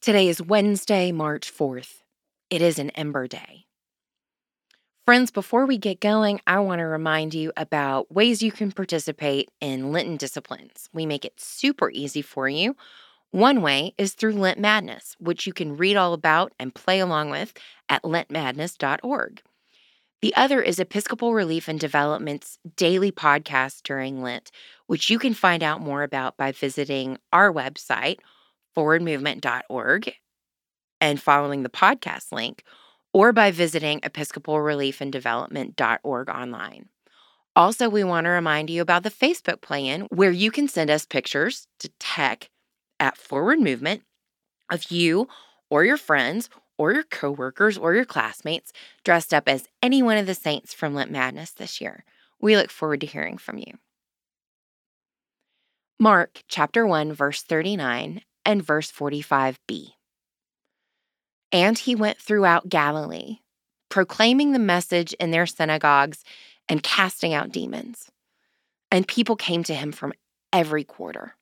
Today is Wednesday, March 4th. It is an Ember Day. Friends, before we get going, I want to remind you about ways you can participate in Lenten disciplines. We make it super easy for you. One way is through Lent Madness, which you can read all about and play along with at lentmadness.org. The other is Episcopal Relief and Development's daily podcast during Lent, which you can find out more about by visiting our website forwardmovement.org and following the podcast link, or by visiting episcopalreliefanddevelopment.org online. Also, we want to remind you about the Facebook plan where you can send us pictures to tech at Forward Movement of you or your friends or your coworkers or your classmates dressed up as any one of the saints from Lent Madness this year. We look forward to hearing from you. Mark chapter 1 verse 39 and verse 45b. And he went throughout Galilee, proclaiming the message in their synagogues and casting out demons. And people came to him from every quarter.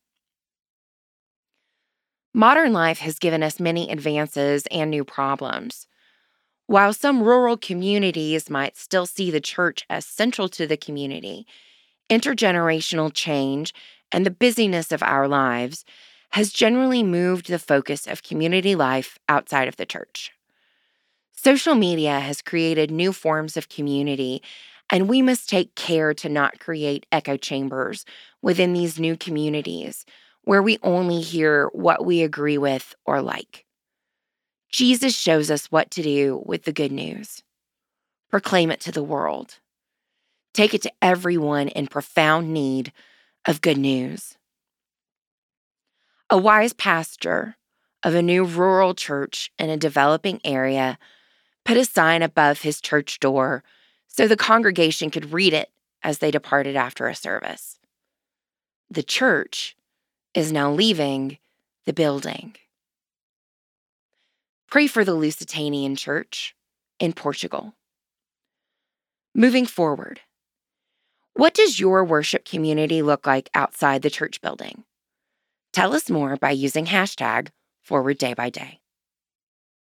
Modern life has given us many advances and new problems. While some rural communities might still see the church as central to the community, intergenerational change and the busyness of our lives has generally moved the focus of community life outside of the church. Social media has created new forms of community, and we must take care to not create echo chambers within these new communities where we only hear what we agree with or like. Jesus shows us what to do with the good news. Proclaim it to the world. Take it to everyone in profound need of good news. A wise pastor of a new rural church in a developing area put a sign above his church door so the congregation could read it as they departed after a service. The church is now leaving the building. Pray for the Lusitanian Church in Portugal. Moving forward, what does your worship community look like outside the church building? Tell us more by using hashtag forward day by day.